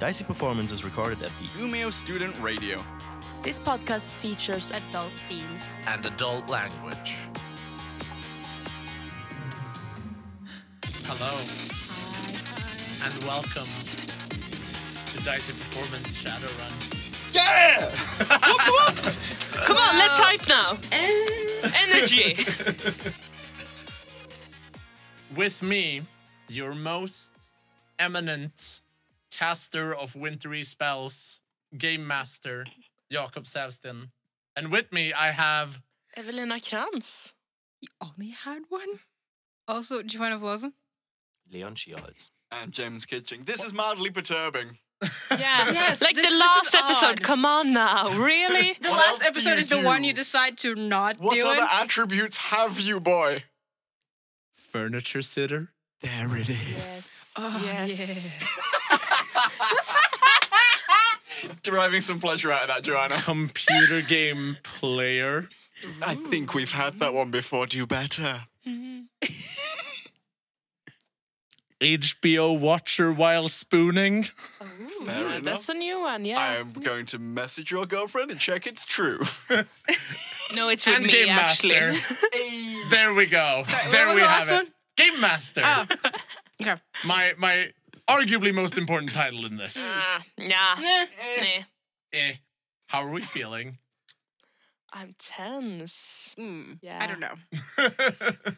Dicey Performance is recorded at the Umeå Student Radio. This podcast features adult themes. and adult language. Hello and welcome to Dicey Performance Shadowrun. Yeah! Come on, let's hype now. Eh. Energy. With me, your most eminent caster of wintry spells, game master, Jakob Savstin. And with me, I have Evelina Krantz. You only had one? Also, Joanna Vlosen? Leon Shields. And James Kitching. This is mildly perturbing. Yeah. Yes, like this- the last episode. odd. Come on now. Really? The What last episode you is the one you decide to not What do What other it. attributes have you, boy? Furniture Sitter. There it is. Oh, Yes. Deriving some pleasure out of that, Joanna. Computer game player. I think we've had that one before. Do better. HBO watcher while spooning. Ooh, Fair yeah, that's a new one. Yeah. I Yeah. am going to message your girlfriend and check it's true. No, it's with And me Game actually. Master. There we go. Sorry, there was we the have last it. one? Game Master. Oh. Okay. My my arguably most important title in this. Ah, yeah. Eh. Nah. Eh. How are we feeling? I'm tense. Mm, Yeah. I don't know.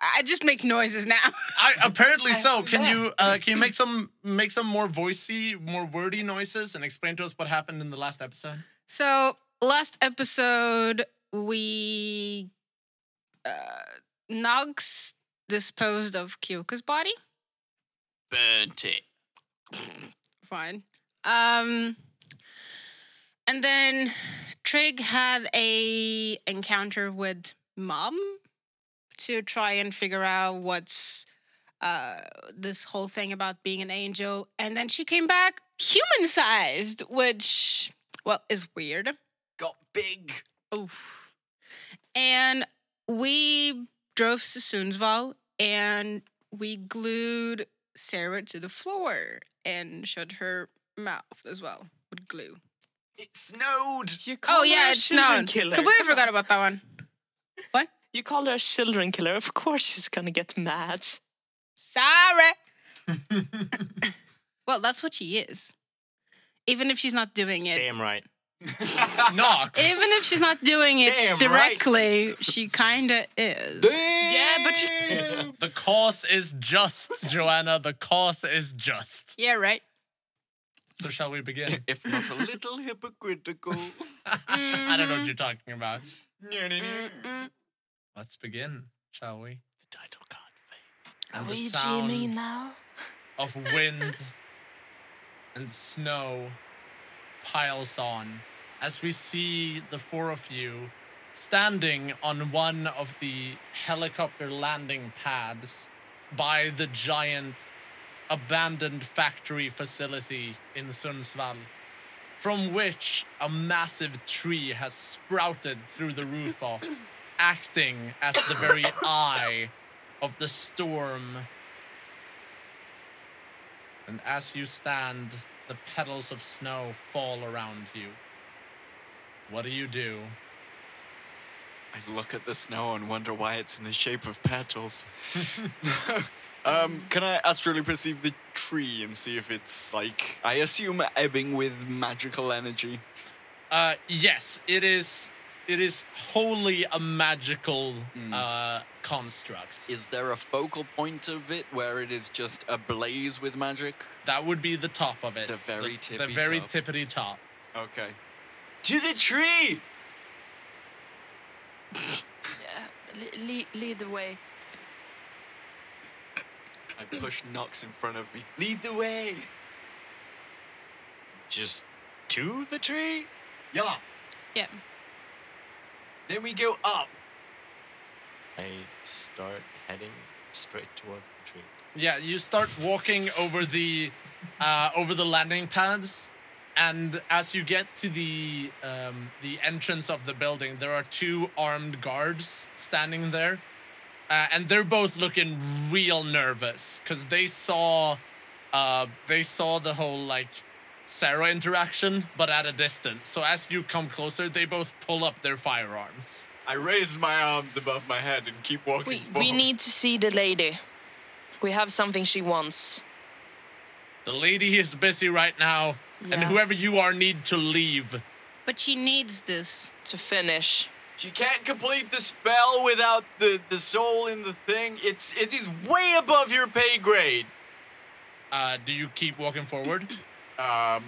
I just make noises now. I apparently so. Can you uh can you make some make some more voicey, more wordy noises and explain to us what happened in the last episode? So, last episode, we. Uh, Nox disposed of Kyoko's body. Burnt it. Fine. Um, and then Trig had a encounter with Mom to try and figure out what's uh this whole thing about being an angel, and then she came back human sized, which well is weird. Got big. Oof. And we drove to Sundsvall and we glued Sarah to the floor and shut her mouth as well with glue. It snowed. You Oh yeah, it snowed. children known. Killer. Completely Come forgot on. about that one. What? You called her a children killer. Of course she's gonna get mad. Sorry. well, that's what she is. Even if she's not doing it. Damn right. Nox. Even if she's not doing it Damn right. directly, she kinda is. Yeah, but you- the cause is just, Joanna. The cause is just. Yeah, right. So shall we begin? if not a little hypocritical. I don't know what you're talking about. Mm-mm. Let's begin, shall we? The title card. Are And we sound dreaming now? of wind and snow piles on as we see the four of you standing on one of the helicopter landing pads by the giant abandoned factory facility in Sundsvall, from which a massive tree has sprouted through the roof off, acting as the very eye of the storm. And as you stand, the petals of snow fall around you. What do you do? I look at the snow and wonder why it's in the shape of petals. um, can I astrally perceive the tree and see if it's like I assume ebbing with magical energy? Uh, yes, it is. It is wholly a magical Mm. uh, construct. Is there a focal point of it where it is just ablaze with magic? That would be the top of it. The very the, tippy very top. tippity top. Okay. To the tree! Yeah, le- le- lead the way. I push Nox in front of me. Lead the way! Just to the tree? Yeah. Yeah. Then we go up. I start heading straight towards the tree. Yeah, you start walking over the uh, over the landing pads, and as you get to the um, the entrance of the building, there are two armed guards standing there, uh, and they're both looking real nervous because they saw uh, they saw the whole like Sarah interaction, but at a distance. So as you come closer, they both pull up their firearms. I raise my arms above my head and keep walking We, forward. we need to see the lady. We have something she wants. The lady is busy right now, and whoever you are need to leave. But she needs this. to finish. She can't complete the spell without the, the soul in the thing. It's it is way above your pay grade. Uh, do you keep walking forward? Um,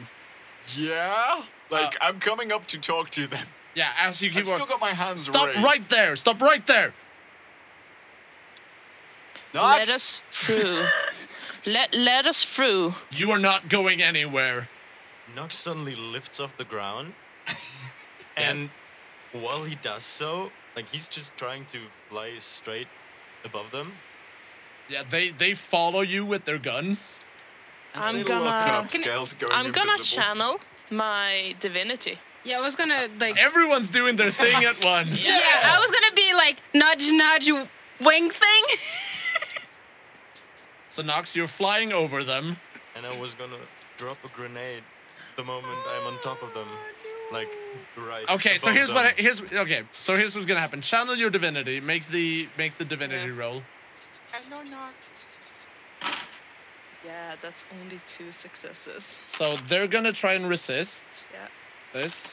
yeah. Like Uh, I'm coming up to talk to them. Yeah, as you keep I've still got my hands Stop raised. right there! Stop right there! Nox, Let us through. let let us through. You are not going anywhere. Nox suddenly lifts off the ground, and while he does so, like he's just trying to fly straight above them. Yeah, they they follow you with their guns. I'm They look gonna- up I- scales going I'm gonna invisible. channel my divinity. Yeah, I was gonna like. Everyone's doing their thing at once. yeah, I was gonna be like nudge, nudge, wing thing. So Nox, you're flying over them. And I was gonna drop a grenade the moment I'm on top of them, like right. Okay, so here's them. what here's okay. So here's what's gonna happen. Channel your divinity. Make the make the divinity Yeah. roll. I know not. Yeah, that's only two successes. So they're gonna try and resist Yeah. this,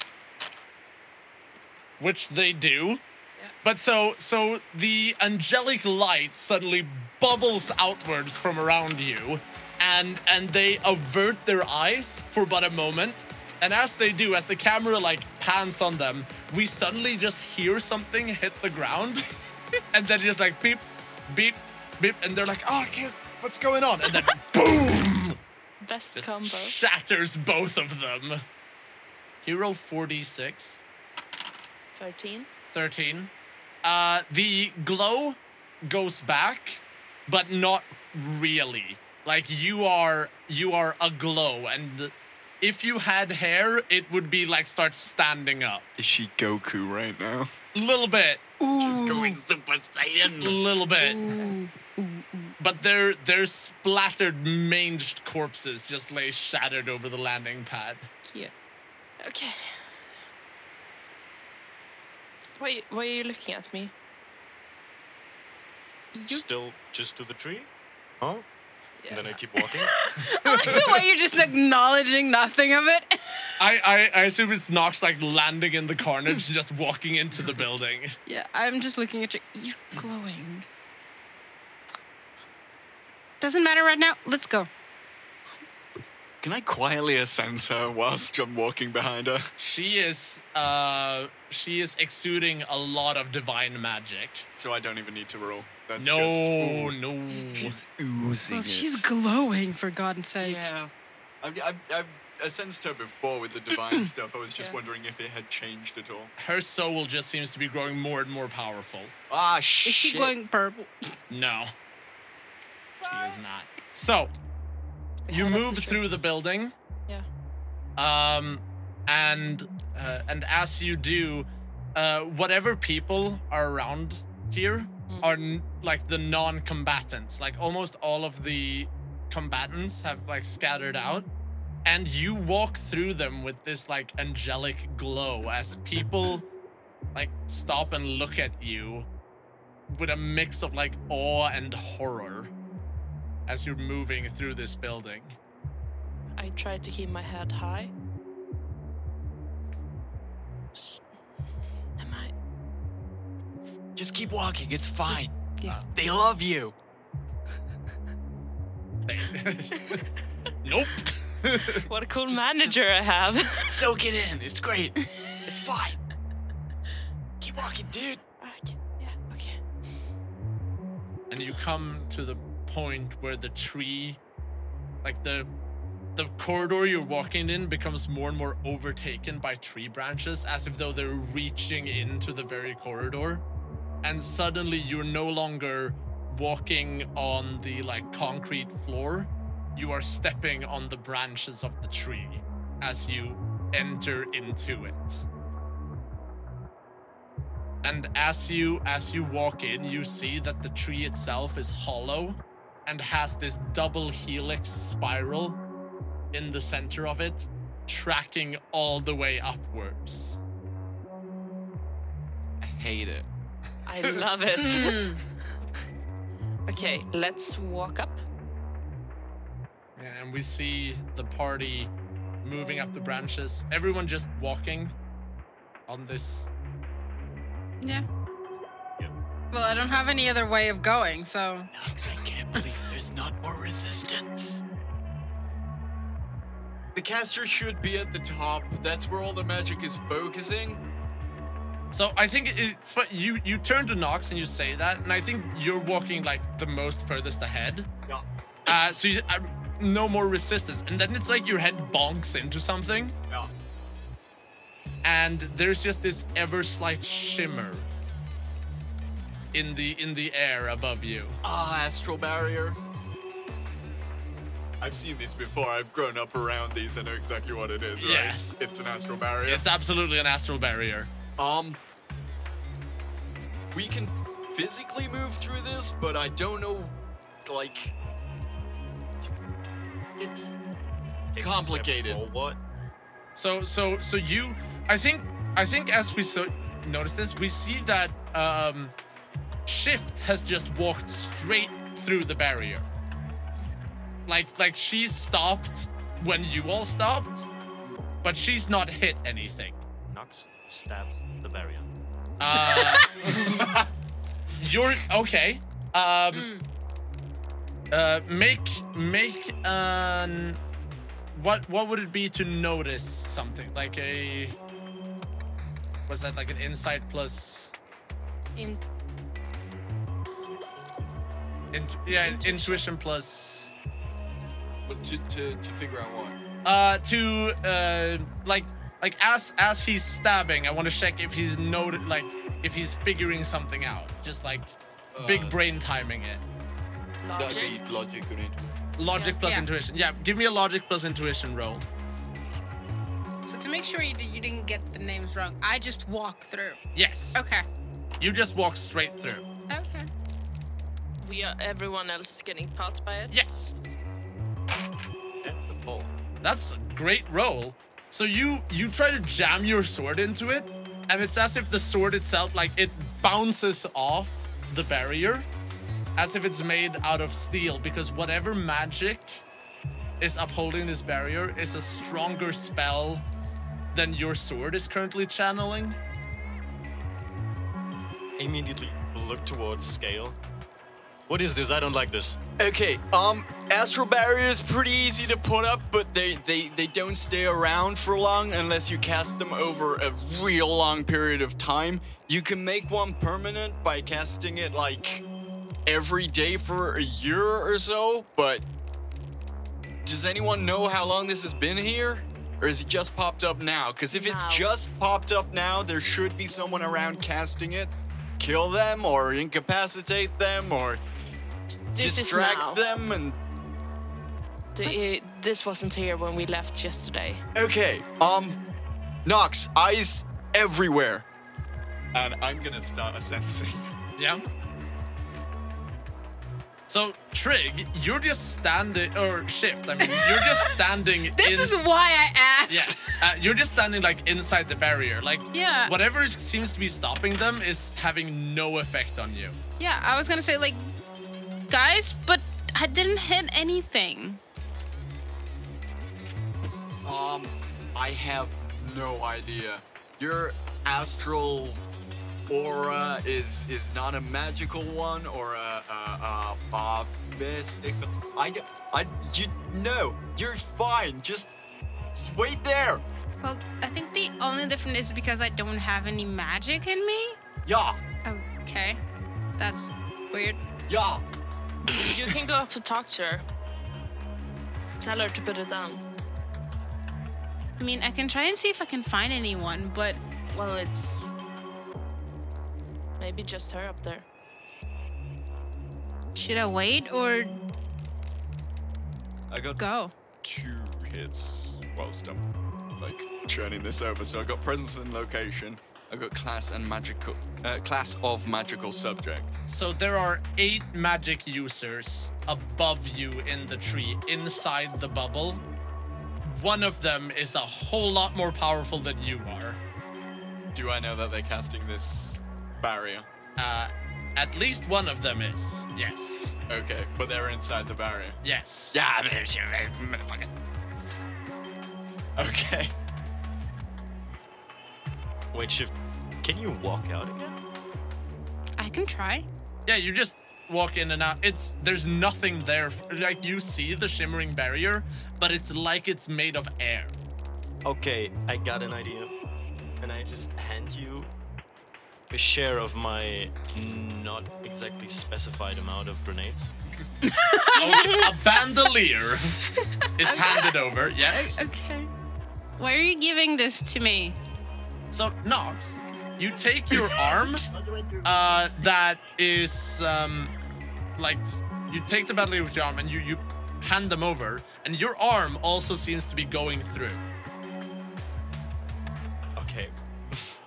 which they do. Yeah. But so so the angelic light suddenly bubbles outwards from around you, and and they avert their eyes for but a moment. And as they do, as the camera like pans on them, we suddenly just hear something hit the ground, and then just like beep, beep, beep, and they're like, "Oh, I can't, what's going on?" And then boom, Best just combo. shatters both of them. Hero 46. 13. 13. Uh, the glow goes back, but not really. Like you are you are aglow, and if you had hair, it would be like start standing up. Is she Goku right now? A Little bit, She's going Super Saiyan. A little bit. Ooh, ooh, ooh. But their their splattered manged corpses just lay shattered over the landing pad. Cute. Okay. Why, why are you looking at me? You- Still just to the tree? Huh? Yeah. And then I keep walking. I like the way you're just acknowledging nothing of it. I, I, I assume it's Nox like landing in the carnage, and just walking into the building. yeah, I'm just looking at you. You're glowing. Doesn't matter right now. Let's go. Can I quietly sense her whilst I'm walking behind her? She is uh she is exuding a lot of divine magic. So I don't even need to roll. That's no, just. ooh, no. She's oozing. Well, she's it. glowing for God's sake. Yeah. I've, I've, I've sensed her before with the divine stuff. I was just Yeah. wondering if it had changed at all. Her soul just seems to be growing more and more powerful. Ah, shit. Is she glowing purple? No. She is not. So, you move through the building. Yeah. Um and uh, and as you do, uh whatever people are around here Mm. are n- like the non-combatants. Like almost all of the combatants have like scattered out and you walk through them with this like angelic glow as people like stop and look at you with a mix of like awe and horror as you're moving through this building. I try to keep my head high. S- Am I? Just keep walking. It's fine. yeah. Uh, they love you. nope. What a cool manager I have. Soak it in. It's great. It's fine. Keep walking, dude. okay. Yeah. Okay. and you come to the point where the tree like the the corridor you're walking in becomes more and more overtaken by tree branches as if though they're reaching into the very corridor. And suddenly you're no longer walking on the like concrete floor. You are stepping on the branches of the tree as you enter into it. And as you as you walk in, you see that the tree itself is hollow and has this double helix spiral in the center of it tracking all the way upwards. I hate it. I love it. Mm. okay, let's walk up. And we see the party moving up the branches. Everyone just walking on this. Yeah. Yep. Well, I don't have any other way of going, so. Alex, I can't believe there's not more resistance. The caster should be at the top. That's where all the magic is focusing. So I think it's fu- you you turn to Nox and you say that, and I think you're walking like the most furthest ahead. Yeah. Uh, so you, uh, no more resistance, and then it's like your head bonks into something, Yeah. and there's just this ever slight shimmer in the in the air above you. Ah, astral barrier. I've seen these before. I've grown up around these. I know exactly what it is. Right? Yes. It's an astral barrier. It's absolutely an astral barrier. Um, we can physically move through this, but I don't know, like, it's Take a step Complicated. Forward. So so so you I think I think as we so notice this, we see that um Shift has just walked straight through the barrier. Like like she stopped when you all stopped, but she's not hit anything. Nox stabs the barrier. Uh, you're okay. Um, uh, make make an what what would it be to notice something like a was that like an insight plus In- int- yeah intuition plus but to, to, to figure out what. uh to uh like like as as he's stabbing i want to check if he's noted like if he's figuring something out just like big Uh, brain timing it That'd Logic. be logic or intuition. Logic Yeah. plus Yeah. intuition. Yeah, give me a logic plus intuition roll. So to make sure you, you didn't get the names wrong, I just walk through. Yes. Okay. You just walk straight through. Okay. We are everyone else is getting caught by it. Yes. That's a four. That's a great roll. So you you try to jam your sword into it, and it's as if the sword itself like it bounces off the barrier, as if it's made out of steel. Because whatever magic is upholding this barrier is a stronger spell than your sword is currently channeling. Immediately look towards Scale. What is this? I don't like this. Okay, um, astral barrier is pretty easy to put up, but they, they, they don't stay around for long unless you cast them over a real long period of time. You can make one permanent by casting it like every day for a year or so, but does anyone know how long this has been here? Or is it just popped up now? Because if it's just popped up now, there should be someone around casting it. Kill them or incapacitate them or This now. distract them and The- uh, this wasn't here when we left yesterday. okay um Nox eyes everywhere and i'm gonna start sensing Yeah. So Trig, you're just standing, or Shift. I mean, you're just standing. This in, is why I asked. Yes, uh, you're just standing like inside the barrier. Like Yeah. whatever seems to be stopping them is having no effect on you. Yeah, I was gonna say like, guys, but I didn't hit anything. um i have no idea. Your astral aura is is not a magical one or a a, a, a mystical i i you no you're fine. Just just wait there. Well, I think the only difference is because I don't have any magic in me. yeah. Okay, that's weird. yeah You can go up to talk to her. Tell her to put it down. I mean, I can try and see if I can find anyone, but Well, it's maybe just her up there. should I wait or i got go? two hits whilst I'm like churning this over. So I got presence and location. I got class and magical uh, class of magical subject. So there are eight magic users above you in the tree, inside the bubble. one of them is a whole lot more powerful than you are. Do I know that they're casting this barrier? Uh, at least one of them is. Yes. Okay, but they're inside the barrier. Yes. Yeah, motherfuckers. Okay. Wait, Shift, can you walk out again? I can try. Yeah, you just walk in and out. It's there's nothing there. Like you see the shimmering barrier, but it's like it's made of air. Okay, I got an idea. And I just hand you a share of my not exactly specified amount of grenades. Okay, oh, a bandolier is handed over. Yes. Okay. Why are you giving this to me? So Nox, you take your arm, uh, that is um, like you take the bandolier with your arm and you you hand them over, and your arm also seems to be going through. Okay.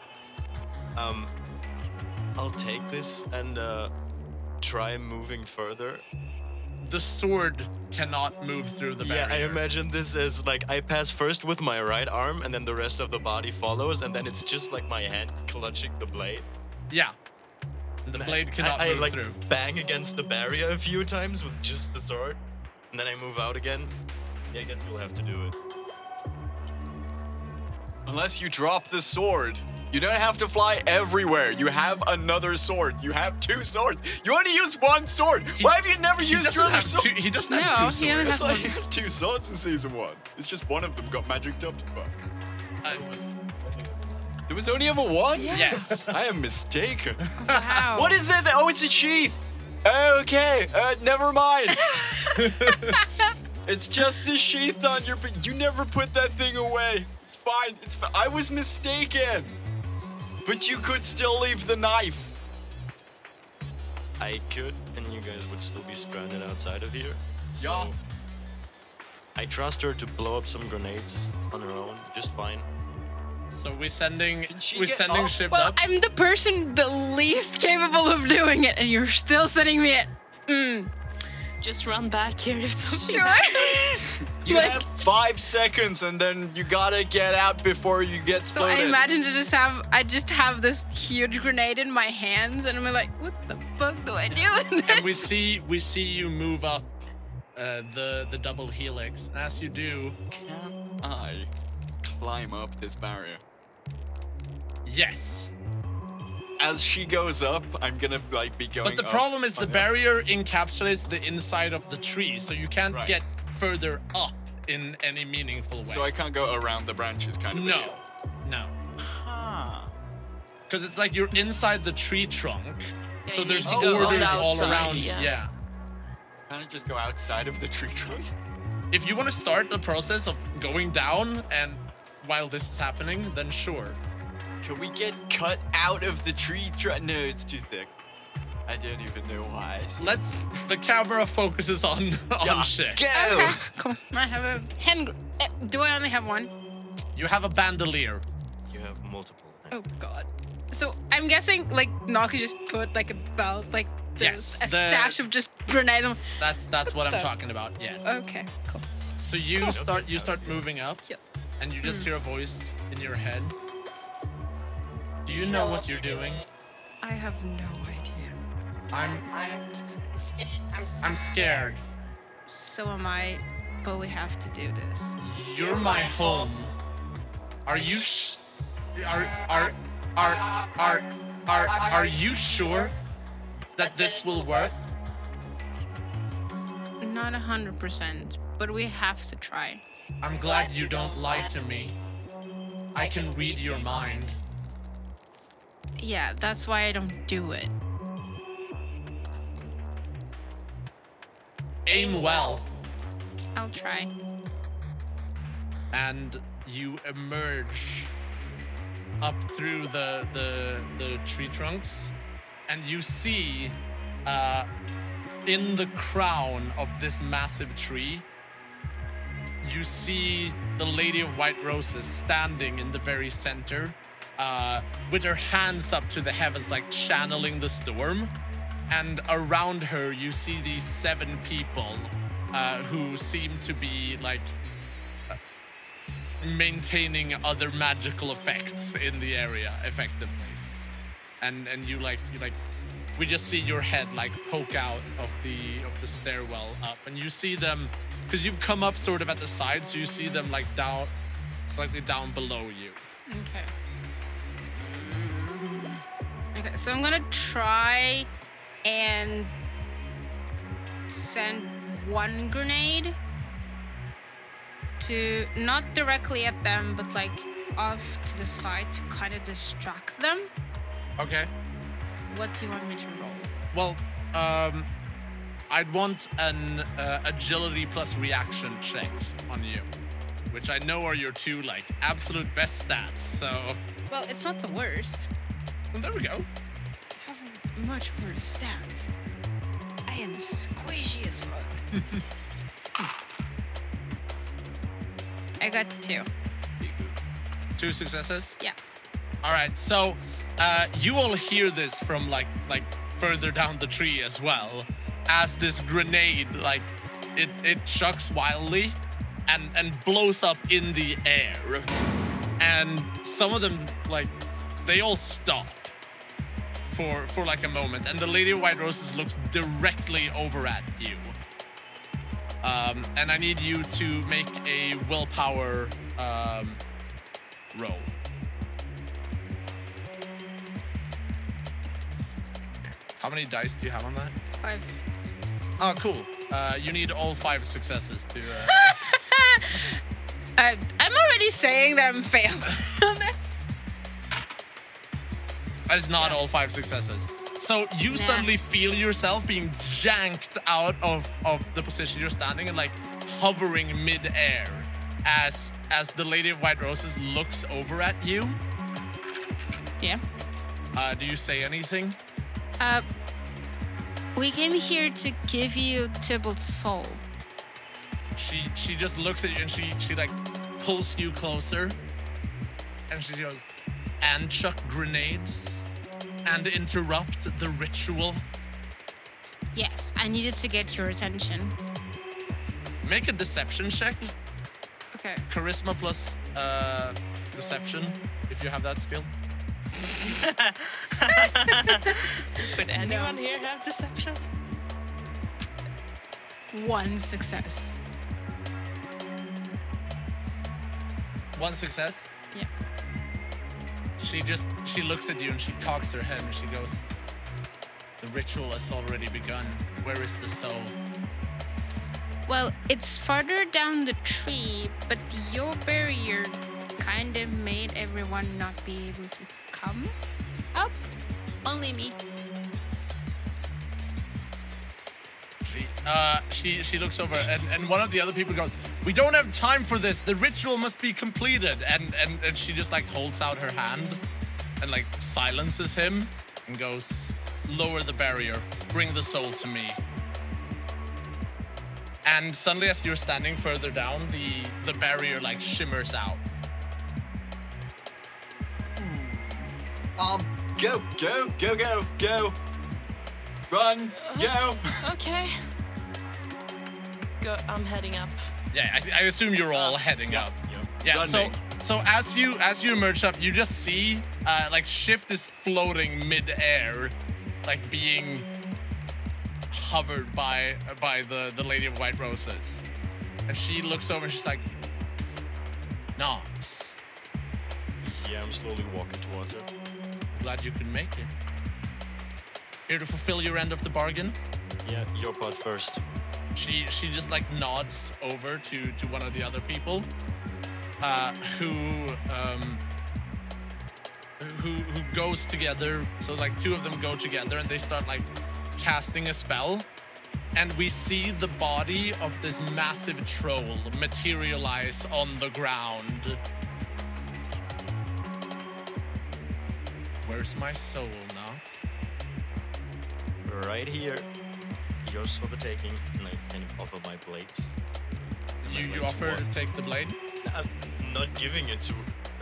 um, I'll take this and uh, try moving further. The sword cannot move through the barrier. Yeah, I imagine this as like I pass first with my right arm, and then the rest of the body follows, and then it's just like my hand clutching the blade. Yeah. The And I- blade cannot I, I, move like through. bang against the barrier a few times with just the sword, and then I move out again. Yeah, I guess you'll have to do it. Unless you drop the sword. You don't have to fly everywhere. You have another sword. You have two swords. You only use one sword. Why have you never used doesn't your other sword? two. He doesn't No, have two he only swords. It's like you had two swords in season one. It's just one of them got magic up to fuck. Uh, There was only ever one? yes. I am mistaken. Wow. What is that? Oh, it's a sheath. Okay, uh, never mind. it's just the sheath on your. p- You never put that thing away. It's fine. It's. Fi- I was mistaken. But you could still leave the knife. I could, and you guys would still be stranded outside of here. So Yeah. I trust her to blow up some grenades on her own, just fine. So we're sending Can we're get sending up? shift Well, up. I'm the person the least capable of doing it, and you're still sending me it. Mm. Just run back here if something Sure. happens. You Like- have five seconds, and then you gotta get out before you get So spotted. I imagine to just have I just have this huge grenade in my hands, and I'm like, what the fuck do I do? with and we see we see you move up uh, the the double helix. And as you do, Can I climb up this barrier? yes. As she goes up, I'm gonna like be going. But the up problem is the barrier encapsulates the inside of the tree, so you can't Right. get further up in any meaningful way. So I can't go around the branches, kind of. no, deal. no, Huh. because it's like you're inside the tree trunk. Yeah, so there's need to go on borders all around. yeah. yeah. Can't I just go outside of the tree trunk? If you want to start the process of going down and while this is happening, then sure. Can we get cut out of the tree trunk? No, it's too thick. I don't even know why. I said- Let's. The camera focuses on on Yeah, shit. Go! Okay, cool. I have a hand. gr- eh, Do I only have one? You have a bandolier. You have multiple. Oh god. So I'm guessing like Naki just put like a belt, like Yes, this, a the- sash of just grenade. That's that's what I'm the- talking about. Yes. Okay, cool. So you start you start moving up, Yep. and you just hear a voice in your head. Do you know what you're doing? I have no idea. I'm I'm, scared. I'm, I'm scared. So am I, but we have to do this. You're my home. Are you sh- are are are are are are you sure that this will work? Not a hundred percent, but we have to try. I'm glad you don't lie to me. I can read your mind. Yeah, that's why I don't do it. Aim well. I'll try. and you emerge up through the the, the tree trunks and you see uh, in the crown of this massive tree you see the lady of white roses standing in the very center uh, with her hands up to the heavens like channeling the storm and around her you see these seven people uh, who seem to be like maintaining other magical effects in the area effectively. And and you like you like we just see your head like poke out of the of the stairwell up and you see them because you've come up sort of at the side so you see them like down slightly down below you Okay. Okay, so I'm gonna try and send one grenade to not directly at them, but like off to the side to kind of distract them. okay What do you want me to roll? well um i'd want an uh, agility plus reaction check on you which i know are your two like absolute best stats so Well, it's not the worst. well, there we go much worse stats. I am squishy as fuck. I got two. two successes Yeah. All right, so uh, you all hear this from like like further down the tree as well, as this grenade like it it chucks wildly, and and blows up in the air, and some of them like they all stop for for like a moment, and the Lady of White Roses looks directly over at you. Um, and I need you to make a willpower um, roll. How many dice do you have on that? Five. Oh, cool. Uh, you need all five successes to. Uh, I, I'm already saying that I'm failing on this. That is not all five successes. So you Nah. suddenly feel yourself being janked out of, of the position you're standing and like hovering mid-air as as the Lady of White Roses looks over at you. Yeah. Uh, do you say anything? Uh, we came here to give you Tybalt's soul. She she just looks at you and she she like pulls you closer, and she goes, and chuck grenades, and interrupt the ritual. Yes, I needed to get your attention. Make a deception check, Okay. charisma plus uh, deception, if you have that skill. Would anyone here have deception? One success. One success. Yeah. She just she looks at you and she cocks her head and she goes, "The ritual has already begun. Where is the soul?" Well, it's farther down the tree, but your barrier kind of made everyone not be able to come up. Only me. She, uh, she she looks over and, and one of the other people goes, "We don't have time for this. The ritual must be completed." And and and she just like holds out her hand and like silences him and goes, "Lower the barrier. Bring the soul to me." And suddenly, as you're standing further down, the the barrier like shimmers out. Um, go, go, go, go, go. Run, go. Okay. Go. I'm heading up. Yeah, I, I assume you're all heading up. Yep. Yeah, so Running. so as you as you emerge up, you just see uh, like shift is floating mid-air, like being hovered by by the the lady of white roses, and she looks over and she's like, "Nox, Yeah, I'm slowly walking towards her. glad you could make it. Here to fulfill your end of the bargain." Yeah, your part first. She she just like nods over to to one of the other people uh who um who who goes together. So like two of them go together and they start like casting a spell. And we see the body of this massive troll materialize on the ground. Where's my soul now Right here. Yours for the taking. And I kind of offer my blades. you you offer what? to take the blade I'm not giving it to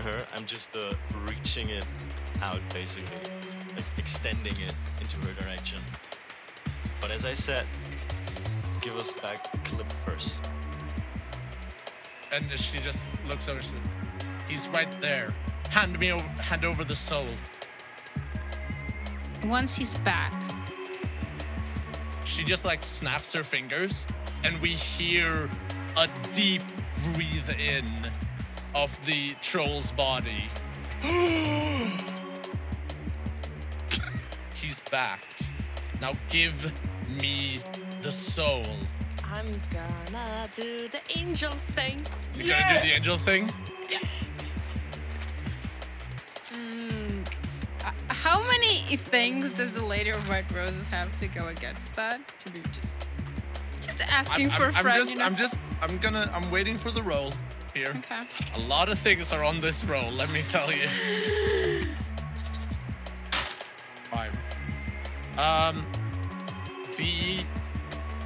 her. I'm just uh, reaching it out, basically, like extending it into her direction. But as I said, give us back the clip first. and she just looks over. She says, He's right there. Hand me over. Hand over the soul. Once he's back, She just like snaps her fingers, and we hear a deep breathe in of the troll's body. He's back. Now give me the soul. I'm gonna do the angel thing. You gonna do the angel thing? How many things does the Lady of White Roses have to go against that? To be just, just asking I'm, for a I'm- I'm friend. just, you know? I'm just, I'm gonna, I'm waiting for the roll here. Okay. A lot of things are on this roll, let me tell you. Five. Um, the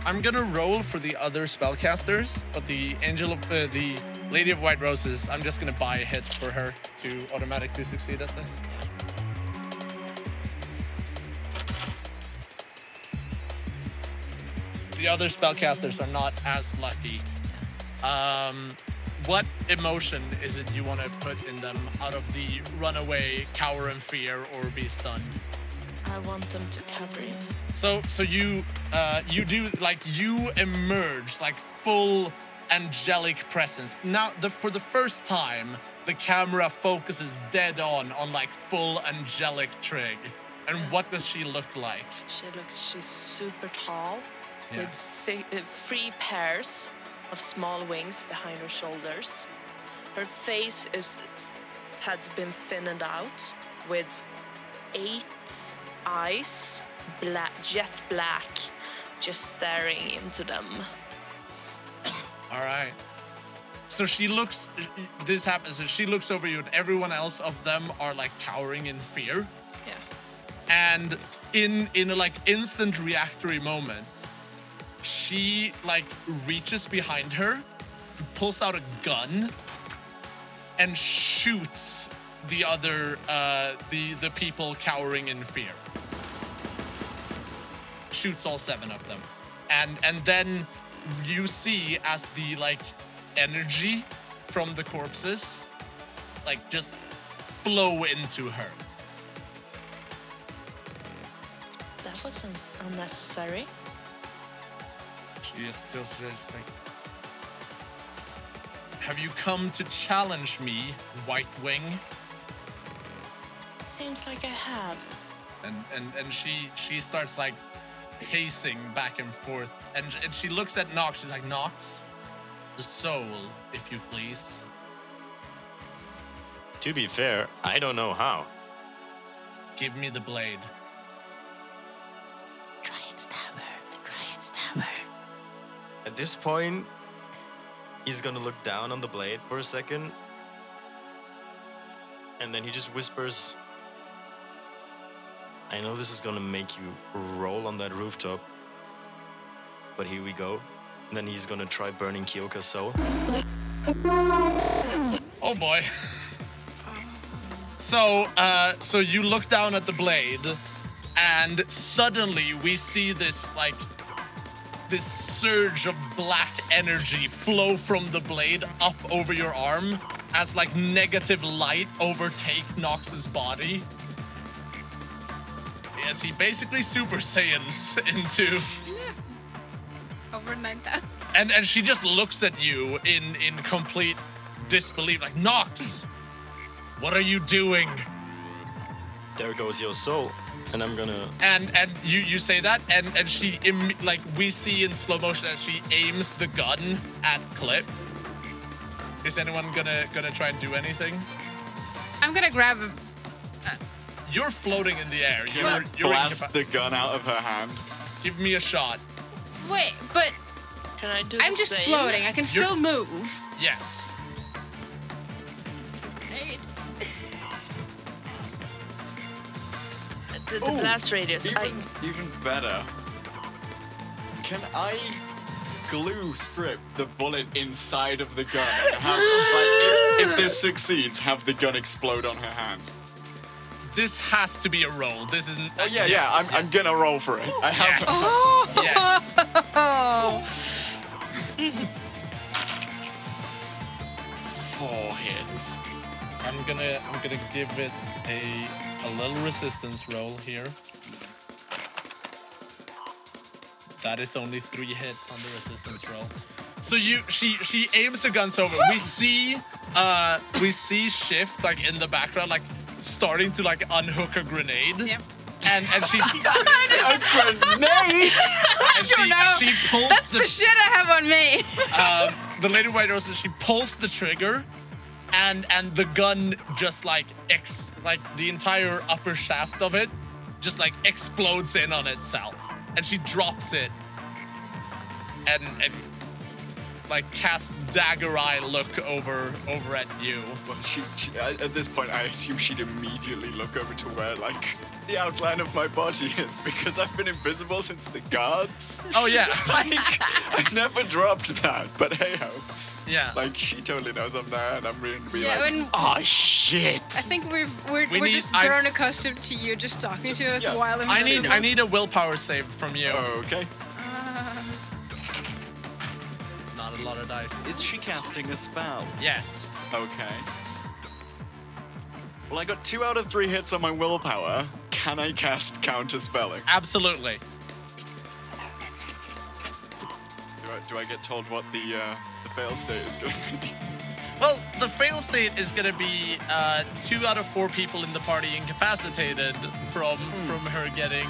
I'm gonna roll for the other spellcasters, but the Angel of uh, the Lady of White Roses, I'm just gonna buy hits for her to automatically succeed at this. The other spellcasters are not as lucky. Um, what emotion is it you want to put in them out of the runaway, cower in fear, or be stunned? I want them to cover him. So, so you, uh, you do like you emerge like full angelic presence. Now, the for the first time, the camera focuses dead on on like full angelic Trig. And what does she look like? She looks, she's super tall Yeah. with si- uh, three pairs of small wings behind her shoulders. Her face is has been thinned out with eight eyes, black, jet black, just staring into them. All right. So she looks. This happens. and She looks over you, and everyone else of them are like cowering in fear. Yeah. and in in a like instant reactory moment she like reaches behind her pulls out a gun and shoots the other uh the the people cowering in fear. Shoots all seven of them. And and then you see as the like energy from the corpses like just flow into her. That was un- unnecessary. She is still says like Have you come to challenge me, White Wing? It seems like I have. And and and she she starts like pacing back and forth and and she looks at Nox, she's like, Nox, the soul, if you please. To be fair, I don't know how. Give me the blade. Try and stab her. This point, he's gonna look down on the blade for a second. And then he just whispers, I know this is gonna make you roll on that rooftop. But here we go. And then he's gonna try burning Kyoka's soul. Oh boy. so, uh, so you look down at the blade, and suddenly we see this like this surge of black energy flow from the blade up over your arm as like negative light overtake Nox's body. Yes, he basically Super Saiyans into Over 9,000. and and she just looks at you in in complete disbelief like Nox what are you doing There goes your soul. And I'm gonna and and you you say that and and she Im- like we see in slow motion as she aims the gun at clip is anyone gonna gonna try and do anything I'm gonna grab a. you're floating in the air Can you're, I you're blast incapa- the gun out of her hand? give me a shot Wait, but Can I do I'm the just same? floating. I can You're- still move. yes The, the Ooh, blast radius. I, Even, even better. Can I glue strip the bullet inside of the gun and have, like, if, if this succeeds, have the gun explode on her hand? this has to be a roll this isn't uh, Oh yeah, yeah. I'm, I'm gonna roll for it. I have. yes. yes Oh. Four hits. I'm gonna I'm gonna give it a a little resistance roll here. That is only three hits on the resistance roll. So you she she aims her guns over. We see uh we see shift like in the background like starting to like unhook a grenade. Yep. And and she A grenade! and she, know. she pulls That's the the shit I have on me. um, the lady white roses she pulls the trigger and and the gun just like ex like the entire upper shaft of it just like explodes in on itself and she drops it and and like casts dagger eye look over over at you Well, she, she at at this point, I assume she'd immediately look over to where, like, the outline of my body is because I've been invisible since the guards. oh yeah Like, I never dropped that, but hey ho. Yeah Like, she totally knows I'm there, and I'm going to be Yeah, like, and- oh shit. I think we've we're, We we're need- just I- grown accustomed to you just talking Just- to us yeah. while i need i need a willpower save from you Okay. Uh, it's not a lot of dice Is she casting a spell? yes Okay. Well, I got two out of three hits on my willpower. Can I cast counter spelling? absolutely Do I, get told what the uh, the fail state is going to be? Well, the fail state is gonna be uh, two out of four people in the party incapacitated from from her getting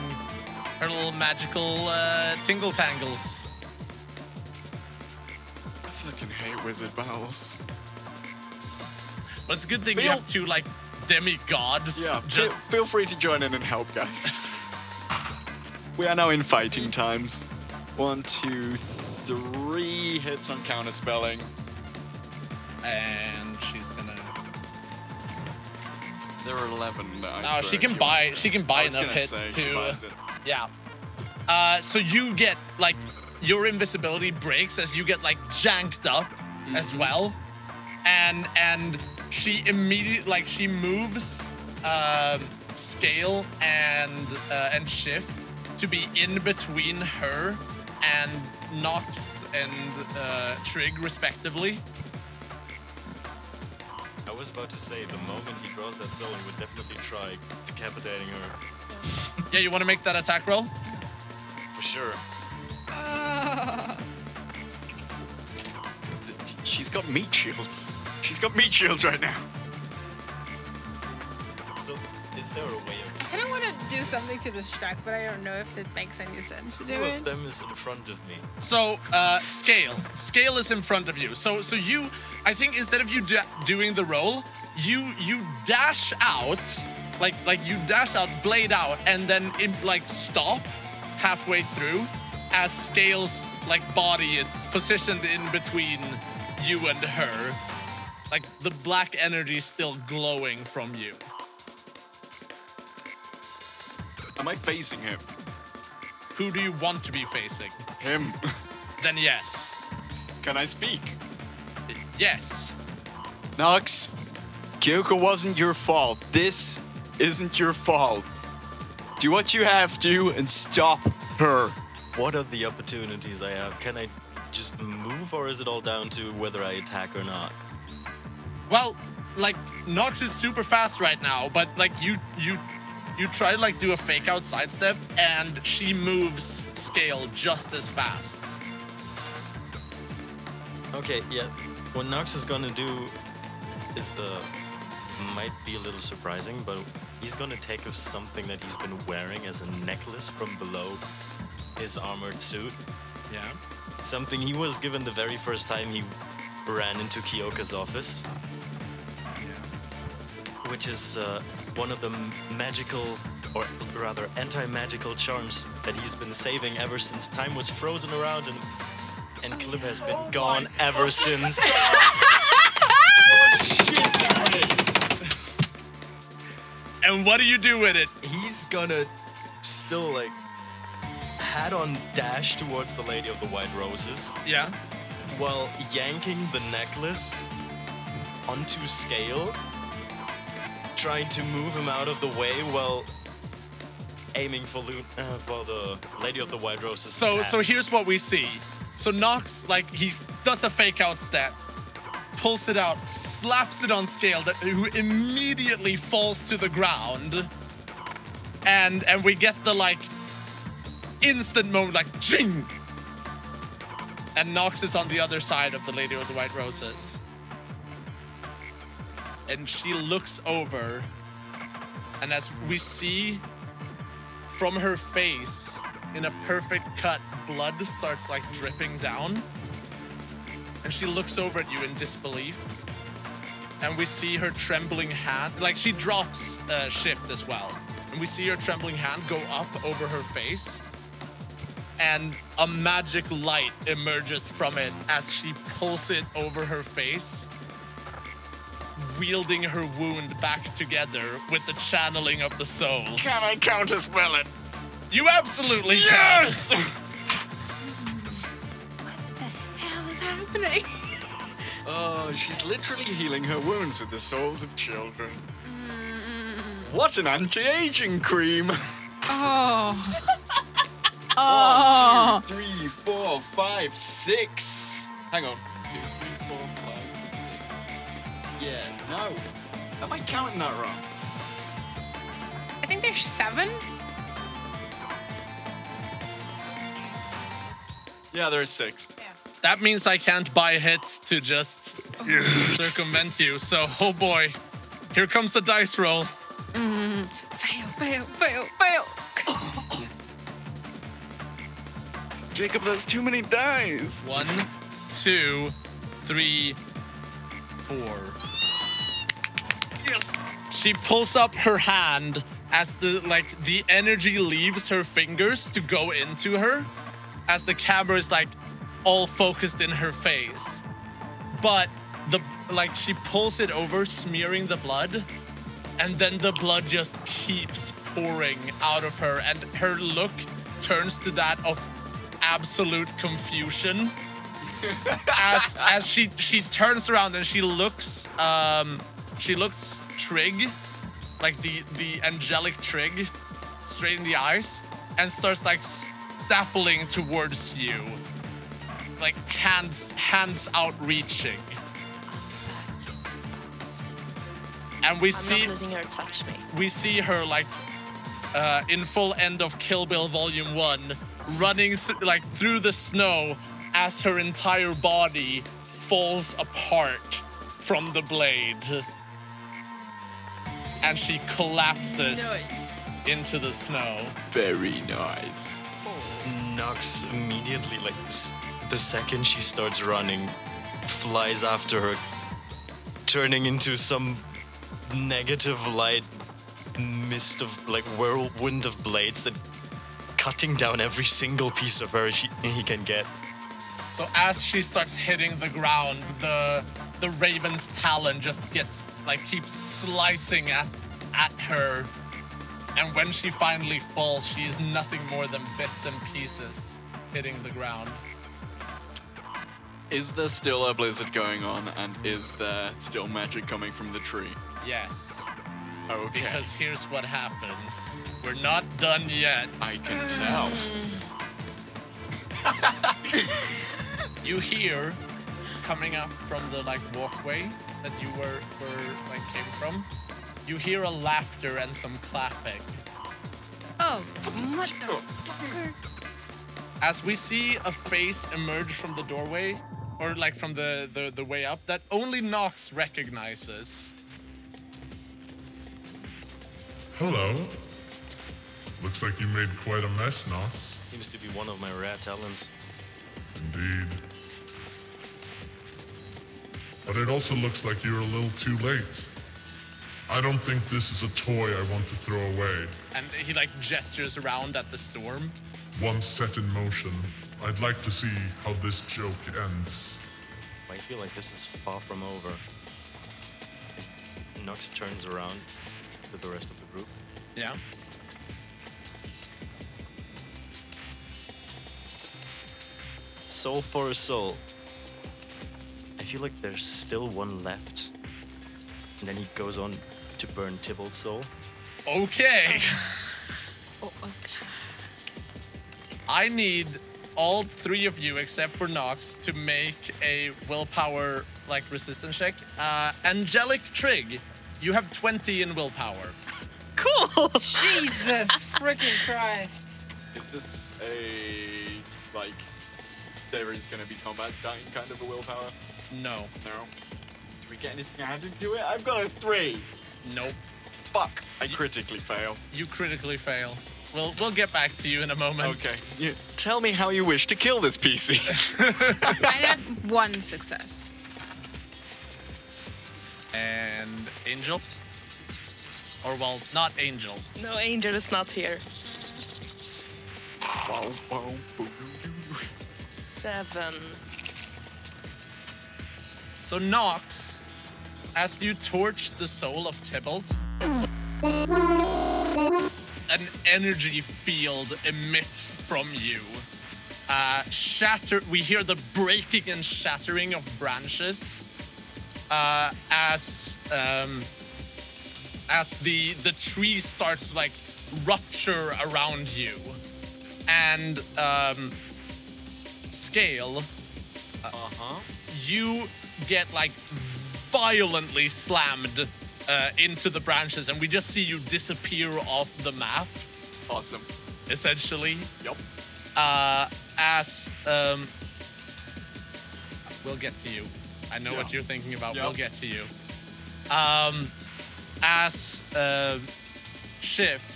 her little magical uh, tingle tangles. I fucking hate wizard battles. But it's a good thing you have two like demigods. Yeah, just feel, feel free to join in and help, guys. we are now in fighting times. One, two, three hits on counter spelling. and she's gonna. There are eleven. That I No, she can buy. She can buy enough hits to. Yeah. Uh, so you get like your invisibility breaks as you get like janked up as well, and and she immediately like she moves um, scale and uh, and shift to be in between her and Nox and uh, Trig respectively. I was about to say, the moment he draws that soul, I would definitely try decapitating her. Yeah, you want to make that attack roll? For sure. She's got meat shields. She's got meat shields right now. So, is there a way of... I kind of want to do something to distract, but I don't know if it makes any sense to do Two it. of them is in front of me. So, uh, scale. Scale is in front of you. So, so you, I think instead of you da- doing the roll, you you dash out, like like you dash out, blade out, and then in, like stop halfway through, as Scale's like body is positioned in between you and her, like the black energy still glowing from you. Am I facing him? Who do you want to be facing? Him. Then yes, Can I speak? yes. Nox, Kyoko wasn't your fault. This isn't your fault. Do what you have to and stop her. What are the opportunities I have? Can I just move, or is it all down to whether I attack or not? Well, like Nox is super fast right now, but like you you you try to like do a fake out sidestep and she moves scale just as fast. Okay, yeah. What Nox is gonna do is the might be a little surprising, but he's gonna take of something that he's been wearing as a necklace from below his armored suit. Yeah. Something he was given the very first time he ran into Kyoka's office, which is uh, one of the magical, or rather anti-magical charms that he's been saving ever since time was frozen around and and Kalib has been gone ever since. And what do you do with it? He's gonna still like hat on dash towards the Lady of the White Roses Yeah. while yanking the necklace onto scale, trying to move him out of the way while aiming for Lu- uh, for the Lady of the White Roses. So hat. so here's what we see. So Nox like he does a fake out step, pulls it out, slaps it on scale, that who immediately falls to the ground. And and we get the like instant moment, like ching. And Nox is on the other side of the Lady of the White Roses. And she looks over, and as we see from her face, in a perfect cut, blood starts like dripping down. And she looks over at you in disbelief. And we see her trembling hand, like she drops uh, shift as well. And we see her trembling hand go up over her face. And a magic light emerges from it as she pulls it over her face, wielding her wound back together with the channeling of the souls. Can I counterspell it? You absolutely can. Yes! What the hell is happening? oh, she's literally healing her wounds with the souls of children. What an anti-aging cream! Oh. One, oh. two, three, four, five, six. Hang on. Yeah, no. Am I counting that wrong? I think there's seven. Yeah, there's six. That means I can't buy hits to just circumvent you. So, oh boy, here comes the dice roll. Mm-hmm. Fail, fail, fail, fail. Jacob, there's too many dice. One, two, three, four. Yes. She pulls up her hand as the like the energy leaves her fingers to go into her, as the camera is like all focused in her face. But the like she pulls it over, smearing the blood, and then the blood just keeps pouring out of her, and her look turns to that of absolute confusion as as she she turns around and she looks um she looks Trig, like the the angelic Trig, straight in the eyes, and starts like stapling towards you, like hands hands outreaching. And we I'm see not letting her touch me. we see her like uh, in full end of Kill Bill Volume One, running th- like through the snow as her entire body falls apart from the blade, and she collapses into the snow. Very nice. Nox immediately, like the second she starts running, flies after her, turning into some negative light mist of like whirlwind of blades that cutting down every single piece of her she, he can get. So as she starts hitting the ground, the the raven's talon just gets like keeps slicing at at her. And when she finally falls, she is nothing more than bits and pieces hitting the ground. Is there still a blizzard going on, and is there still magic coming from the tree? Yes. Okay. Because here's what happens. We're not done yet. I can tell. You hear coming up from the like walkway that you were were like came from. You hear a laughter and some clapping. Oh, motherfucker. as we see a face emerge from the doorway or like from the, the, the way up that only Nox recognizes. Hello. Looks like you made quite a mess, Nox. Seems to be one of my rare talents. Indeed. But it also looks like you're a little too late. I don't think this is a toy I want to throw away. And he like gestures around at the storm. Once set in motion, I'd like to see how this joke ends. I feel like this is far from over. Nox turns around to the rest of the group. Yeah. Soul for a soul. I feel like there's still one left. And then he goes on to burn Tybalt's soul. Okay. Oh, okay. I need all three of you except for Nox to make a willpower like resistance check. Uh, Angelic Trig, you have 20 in willpower. Cool. Jesus freaking Christ. Is this a like there is going to be combat starting kind of a willpower? No. No. Do we get anything added to it? I've got a three. Nope. Fuck! I critically fail. You critically fail. We'll we'll get back to you in a moment. Okay. You, tell me how you wish to kill this PC. I got one success. And Angel. Or well, not Angel. No, Angel is not here. Seven. So Nox, as you torch the soul of Tybalt, an energy field emits from you. Uh, shatter. We hear the breaking and shattering of branches uh, as um, as the the tree starts to like rupture around you, and um, scale Uh-huh. you get like violently slammed uh, into the branches, and we just see you disappear off the map, Awesome. essentially. Yep. Uh, as um, we'll get to you. I know what you're thinking about. Yep. We'll get to you. Um, as uh, shift,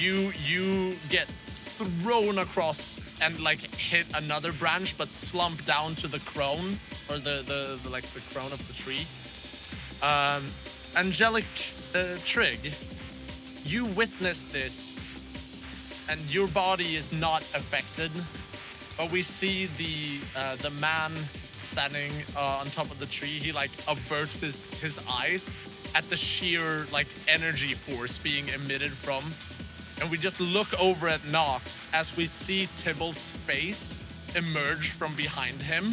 you you get thrown across and like hit another branch, but slump down to the crone or the the, the like the crone of the tree. Um, angelic uh, Trig, you witness this and your body is not affected. But we see the uh, the man standing uh, on top of the tree. He like averts his his eyes at the sheer like energy force being emitted from. And we just look over at Nox as we see Tybalt's face emerge from behind him.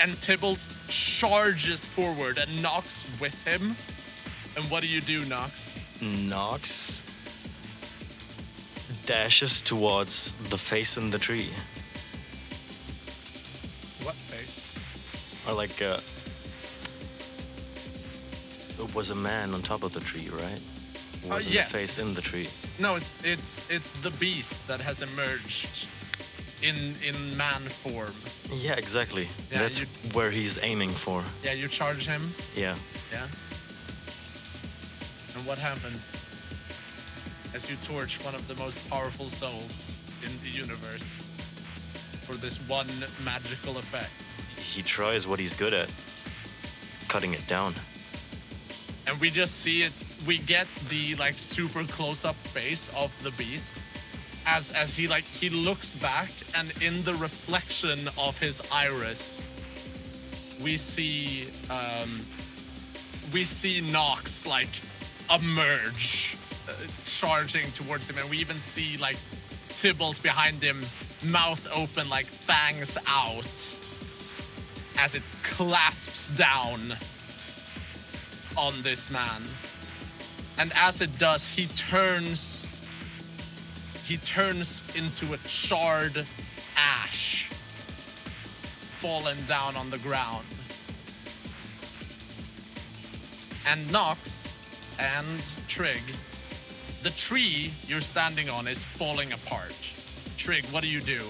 And Tybalt charges forward and Nox with him. And what do you do, Nox? Nox dashes towards the face in the tree. What face? Or like uh it was a man on top of the tree, right? Uh, yes. a face in the tree? No, it's it's it's the beast that has emerged in in man form. Yeah, exactly. Yeah, That's you- where he's aiming for. Yeah, you charge him. Yeah. Yeah. And what happens as you torch one of the most powerful souls in the universe for this one magical effect? He tries what he's good at. Cutting it down. And we just see it. We get the like super close-up face of the beast as as he like he looks back, and in the reflection of his iris, we see um, we see Nox like emerge, uh, charging towards him, and we even see like Tybalt behind him, mouth open, like fangs out, as it clasps down on this man. And as it does, he turns he turns into a charred ash fallen down on the ground. And Nox and Trig, the tree you're standing on is falling apart. Trig, what do you do?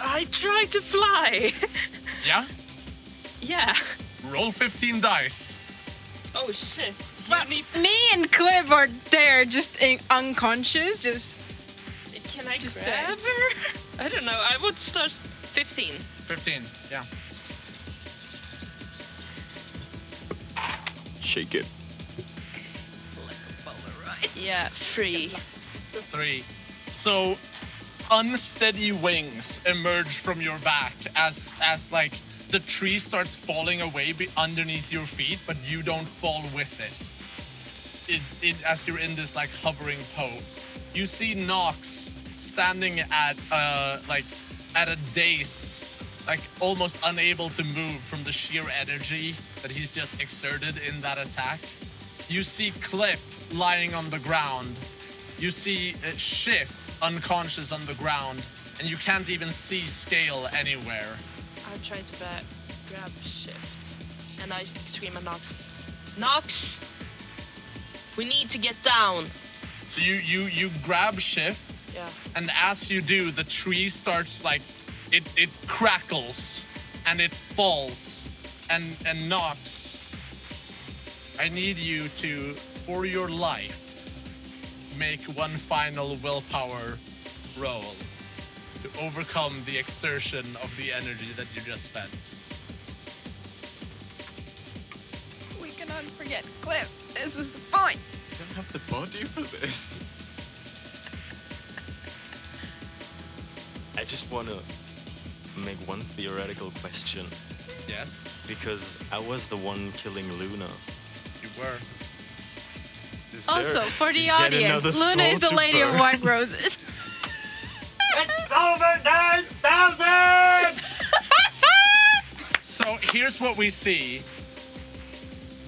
I try to fly. Yeah? yeah. Roll 15 dice. Oh shit. But need. me and Clip are there, just in- unconscious. Just Can I just grab saying. her? I don't know. I would start 15. 15, yeah. Shake it. Yeah, three. Three. So unsteady wings emerge from your back as as like the tree starts falling away underneath your feet, but you don't fall with it. It, it as you're in this like hovering pose. You see Nox standing at uh like at a dais, like almost unable to move from the sheer energy that he's just exerted in that attack. You see Clip lying on the ground. You see uh, Shift unconscious on the ground, and you can't even see Scale anywhere. I'll try to back. grab shift, and I scream at Nox. Nox, we need to get down. So you you you grab shift, Yeah. and as you do, the tree starts like it it crackles and it falls and and Nox. I need you to, for your life, make one final willpower roll to overcome the exertion of the energy that you just spent. We cannot forget Clip. This was the point. I don't have the body for this. I just want to make one theoretical question Yes, because I was the one killing Luna. you were. Is Also, for the audience, Luna is the to Lady of? White Roses. So here's what we see.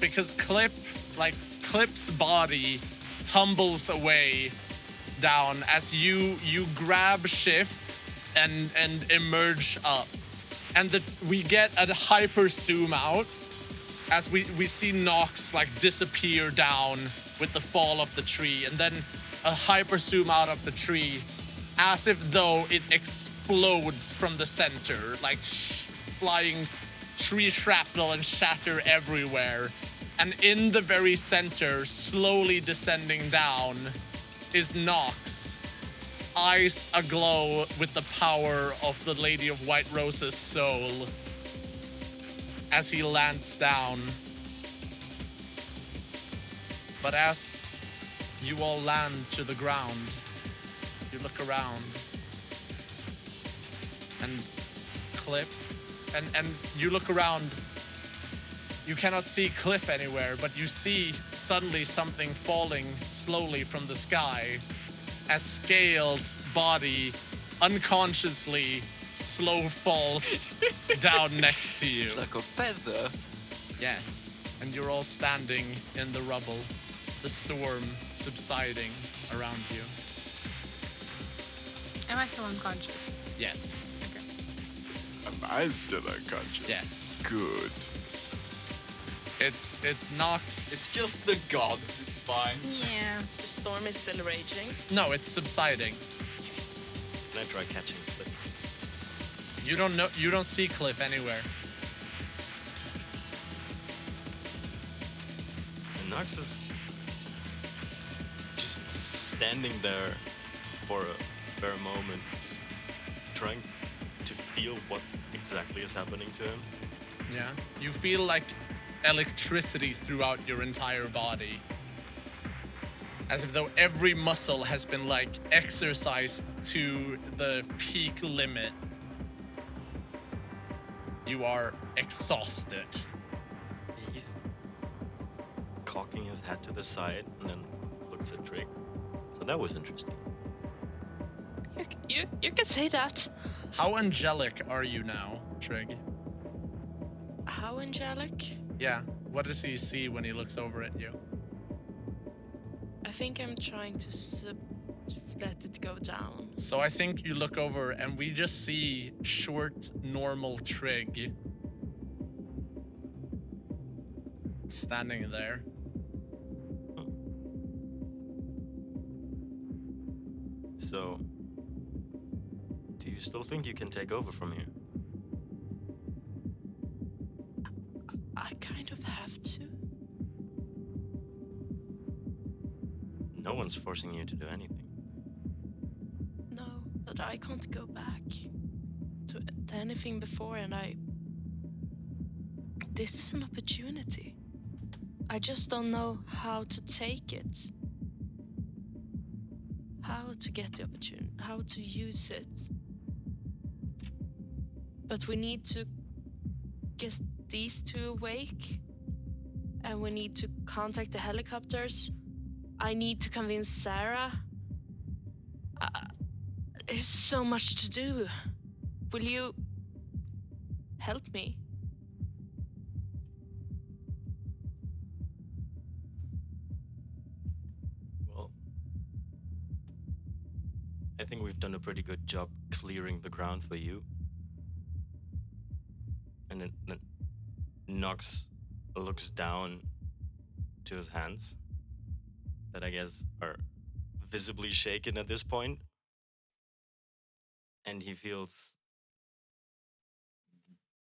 Because Clip, like Clip's body tumbles away down as you you grab shift and and emerge up. And the, we get a hyper zoom out as we, we see Nox like disappear down with the fall of the tree, and then a hyper zoom out of the tree as if though it explodes from the center, like flying tree shrapnel and shatter everywhere. And in the very center, slowly descending down, is Nox, eyes aglow with the power of the Lady of White Rose's soul as he lands down. But as you all land to the ground, you look around and Clip, and and you look around. You cannot see Clip anywhere, but you see suddenly something falling slowly from the sky as Scale's body unconsciously slow falls down next to you. It's like a feather. Yes, and you're all standing in the rubble, the storm subsiding around you. Am I still unconscious? Yes, Okay. Am I still unconscious? yes. Good. It's it's Nox. It's just the gods. It's fine. Yeah. The storm is still raging. no, it's subsiding. Can I try catching Clip? You don't know. You don't see Clip anywhere. And Nox is just standing there for a bare moment, just trying to feel what exactly is happening to him. Yeah. You feel like electricity throughout your entire body. As if though every muscle has been like exercised to the peak limit. You are exhausted. He's cocking his head to the side and then looks at Drake. So that was interesting. You, c- you, you can say that. How angelic are you now, Trig? How angelic? Yeah. What does he see when he looks over at you? I think I'm trying to sub- to let it go down. So I think you look over and we just see short, normal Trig standing there. So, do you still think you can take over from here? I kind of have to. No one's forcing you to do anything. No, but I can't go back to, to anything before, and I. This is an opportunity. I just don't know how to take it. How to get the opportunity, how to use it. But we need to get these two awake, and we need to contact the helicopters. I need to convince Sarah. Uh, there's so much to do. Will you help me? Well, I think we've done a pretty good job clearing the ground for you. And then, then Nox looks down to his hands that I guess are visibly shaken at this point, and he feels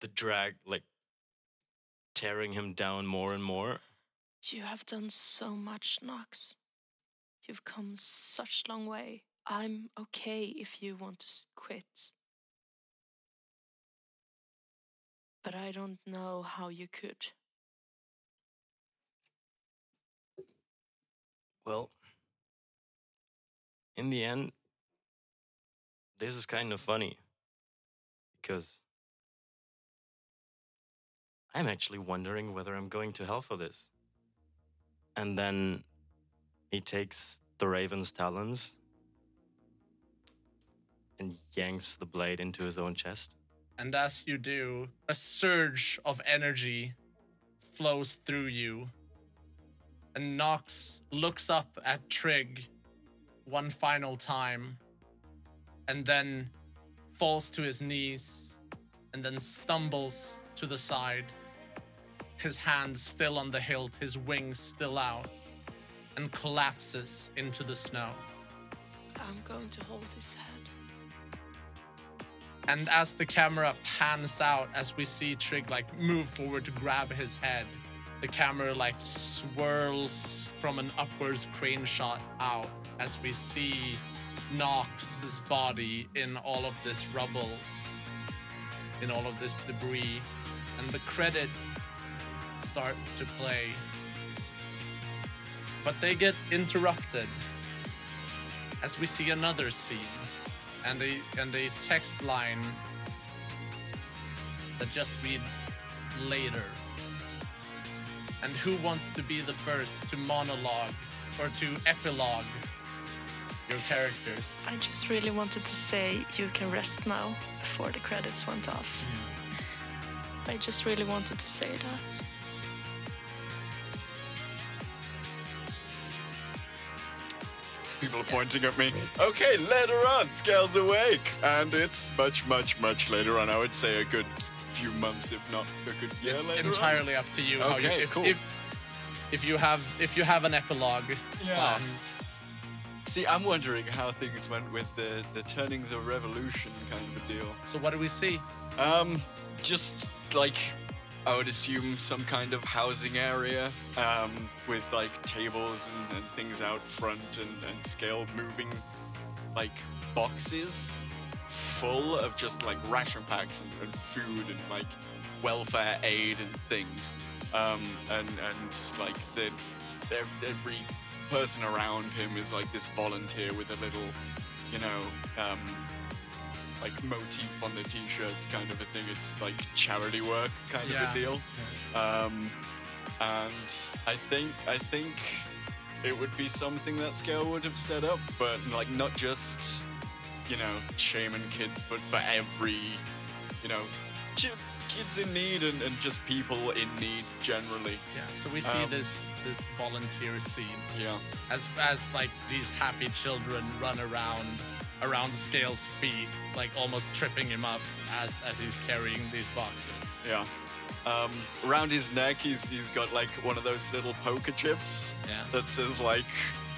the drag like tearing him down more and more. You have done so much, Nox. You've come such a long way. I'm okay if you want to quit. But I don't know how you could. Well, in the end, this is kind of funny because I'm actually wondering whether I'm going to hell for this. And then he takes the raven's talons and yanks the blade into his own chest. And as you do, a surge of energy flows through you. And Nox looks up at Trig one final time and then falls to his knees and then stumbles to the side. His hand still on the hilt, his wings still out, and collapses into the snow. I'm going to hold his head. And as the camera pans out, as we see Trig like move forward to grab his head, the camera like swirls from an upwards crane shot out as we see Nox's body in all of this rubble, in all of this debris, and the credit start to play. But they get interrupted as we see another scene and a and a text line that just reads later. And who wants to be the first to monologue or to epilogue your characters? I just really wanted to say you can rest now before the credits went off. Mm. I just really wanted to say that. People are pointing at me. Okay, later on, Scale's awake. And it's much, much, much later on. I would say a good few months, if not a good year it's later on. entirely up to you. how you Okay, if, cool. If, if you have if you have an epilogue, Yeah. planned, See, I'm wondering how things went with the, the turning the revolution kind of a deal. so what do we see? Um, just like I would assume some kind of housing area, um, with like tables and, and things out front and, and scale moving like boxes full of just like ration packs and, and food and like welfare aid and things. Um, and and like the ev- every person around him is like this volunteer with a little, you know, um, like motif on the t-shirts kind of a thing. It's like charity work kind Yeah. of a deal. Um, and I think I think it would be something that Scale would have set up, but like not just you know shaman kids, but for every you know kids in need and, and just people in need generally. Yeah. So we see Um, this this volunteer scene. Yeah. as as like these happy children run around around Scale's feet, like almost tripping him up as as he's carrying these boxes. Yeah. Um, around his neck, he's he's got like one of those little poker chips Yeah. that says like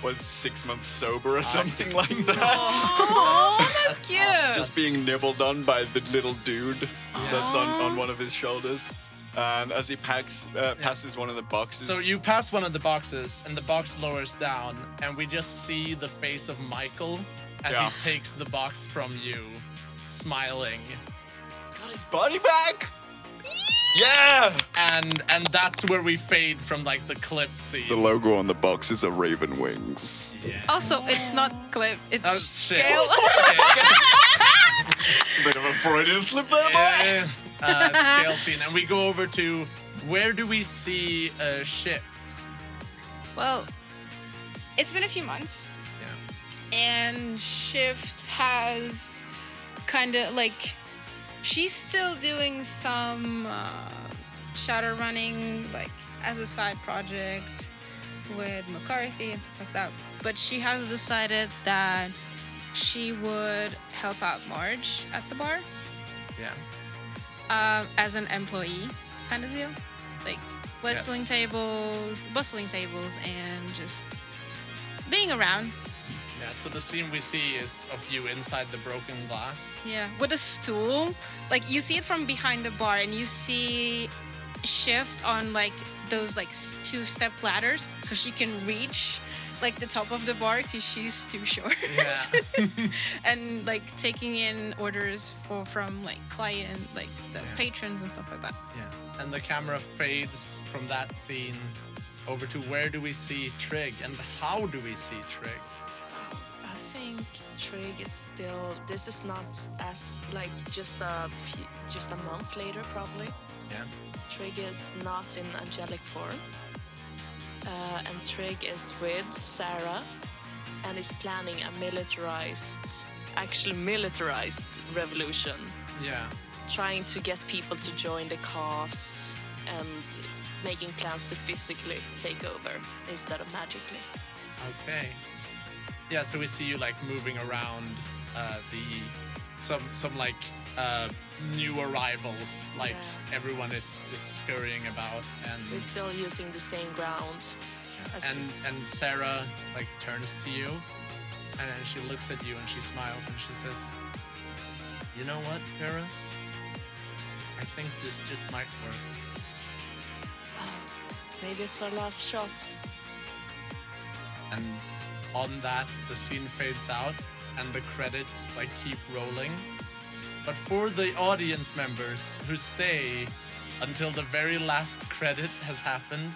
was six months sober or something like that. Oh, that's cute. Just being nibbled on by the little dude that's on, on one of his shoulders. And as he packs, uh, passes one of the boxes. So you pass one of the boxes, and the box lowers down, and we just see the face of Michael as Yeah. he takes the box from you, smiling. got his body back. Yeah. And and that's where we fade from like the clip scene. The logo on the box is a raven wings. yeah. Also, it's not clip. It's Oh, scale. It's a bit of a Freudian slip there, boy. Yeah, uh, scale scene, and we go over to where do we see a shift? well, it's been a few months, Yeah. and Shift has kind of like she's still doing some uh, shadow running, like as a side project with McCarthy and stuff like that. But she has decided that she would help out Marge at the bar Yeah. um, as an employee, kind of deal. like whistling tables, bustling tables, and just being around. Yeah, so the scene we see is of you inside the broken glass. Yeah, with a stool. Like you see it from behind the bar, and you see shift on like those like two step ladders, so she can reach like the top of the bar because she's too short. Yeah. and like taking in orders for from like client, like the Yeah. patrons and stuff like that. yeah. And the camera fades from that scene over to where do we see Trig and how do we see Trig? Trig is still. This is not as like just a few, just a month later, probably. Yeah. Trig is not in angelic form. Uh, and Trig is with Sarah and is planning a militarized, actually militarized revolution, Yeah. trying to get people to join the cause and making plans to physically take over instead of magically. Okay. Yeah, so we see you like moving around uh, the some some like uh, new arrivals, like Yeah. everyone is, is scurrying about and We're still using the same ground. and and Sarah like turns to you and then she looks at you and she smiles and she says, "You know what, Sarah? I think this just might work." Maybe it's our last shot. And on that, the scene fades out and the credits like keep rolling. But for the audience members who stay until the very last credit has happened,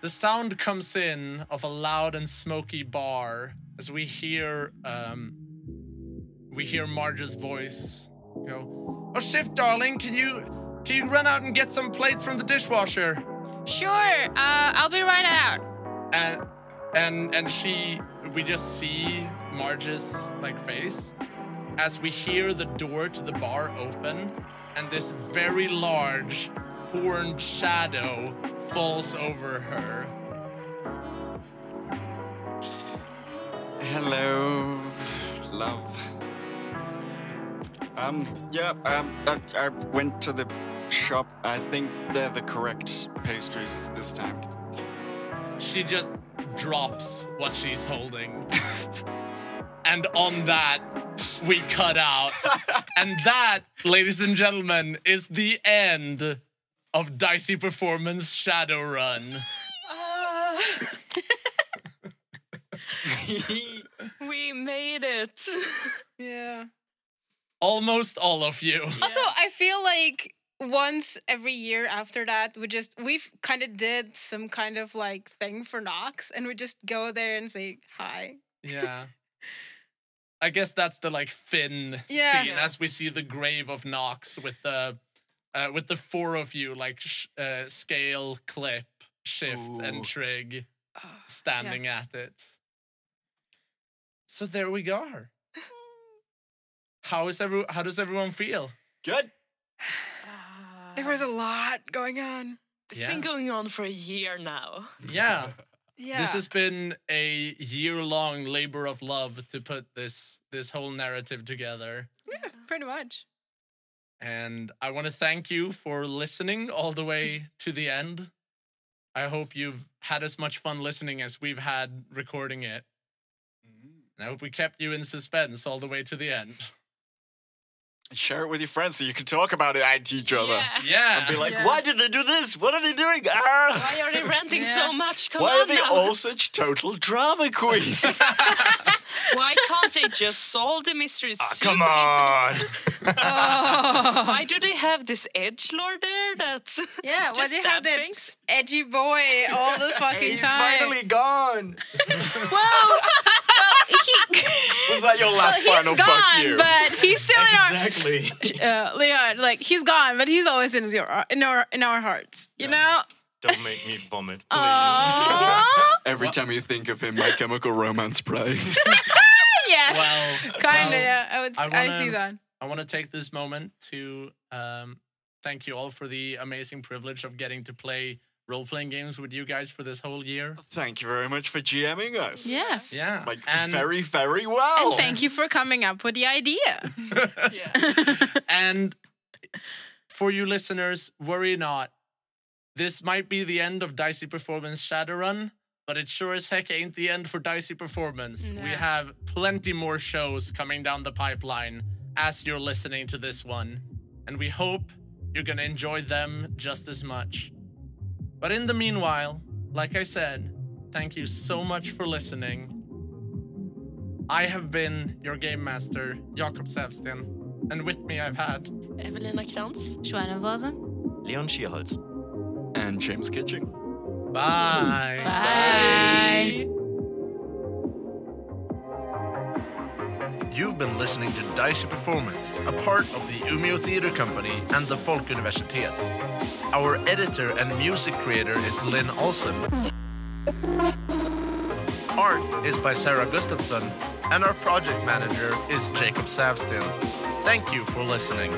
the sound comes in of a loud and smoky bar as we hear um, we hear Marge's voice go, "Oh, shift, darling, can you can you run out and get some plates from the dishwasher?" Sure, uh, I'll be right out. and and and she we just see Marge's like face as we hear the door to the bar open and this very large horned shadow falls over her Hello, love. Um, yeah, um, I, I went to the shop. I think they're the correct pastries this time. she just drops what she's holding. And on that we cut out. And that ladies and gentlemen is the end of dicey performance shadowrun Ah, we made it. Yeah. almost all of you. Also, I feel like once every year after that, we just we've kind of did some kind of like thing for Nox, and we just go there and say hi. Yeah. I guess that's the like Finn Yeah. scene as we see the grave of Nox with the uh, with the four of you like sh- uh, scale, clip, shift, Ooh. and trig Ah, standing at it. So there we go. How is every How does everyone feel? Good. There was a lot going on. It's Yeah. been going on for a year now. Yeah, Yeah. this has been a year long labor of love to put this this whole narrative together. yeah, pretty much. And I want to thank you for listening all the way to the end. I hope you've had as much fun listening as we've had recording it. Mm-hmm. And I hope we kept you in suspense all the way to the end. Share it with your friends so you can talk about it at each other. Yeah. Yeah. And be like, Yeah. why did they do this? What are they doing? Ah! Why are they ranting Yeah. so much? Come Why on are they now. all such total drama queens? Why can't they just solve the mysteries? Ah, super come on. Oh. Why do they have this edge lord there? That's Yeah, why Just they have stab that things. edgy boy all the fucking He's time? He's finally gone. well, well, he, Was that your last well, final he's fuck gone, you? but he's still Exactly. in our uh, Leon. Like he's gone, but he's always in his in our in our hearts. You know. Don't make me vomit, please. Aww. Every time you think of him, My Chemical Romance plays. yes. Well, kind of. well, yeah, I would. I s- I, wanna- see that. I want to take this moment to um, thank you all for the amazing privilege of getting to play role playing games with you guys for this whole year. Thank you very much for GMing us. Yes. Yeah. Like, and, very, very well. And thank you for coming up with the idea. yeah. and for you listeners, worry not. this might be the end of Dicey Performance Shadowrun, but it sure as heck ain't the end for Dicey Performance. We have plenty more shows coming down the pipeline as you're listening to this one, and we hope you're gonna enjoy them just as much. But in the meanwhile, like I said, thank you so much for listening. I have been your game master, Jakob Sävsten, and with me I've had Evelina Krantz. Schweinevasen. Leon Schierholz. And James Kitching. Bye. Bye. You've been listening to Dicey Performance, a part of the Umeå Theatre Company and the Folkuniversitet. Our editor and music creator is Lynn Olsen. Art is by Sarah Gustafsson, and our project manager is Jakob Sävsten. Thank you for listening.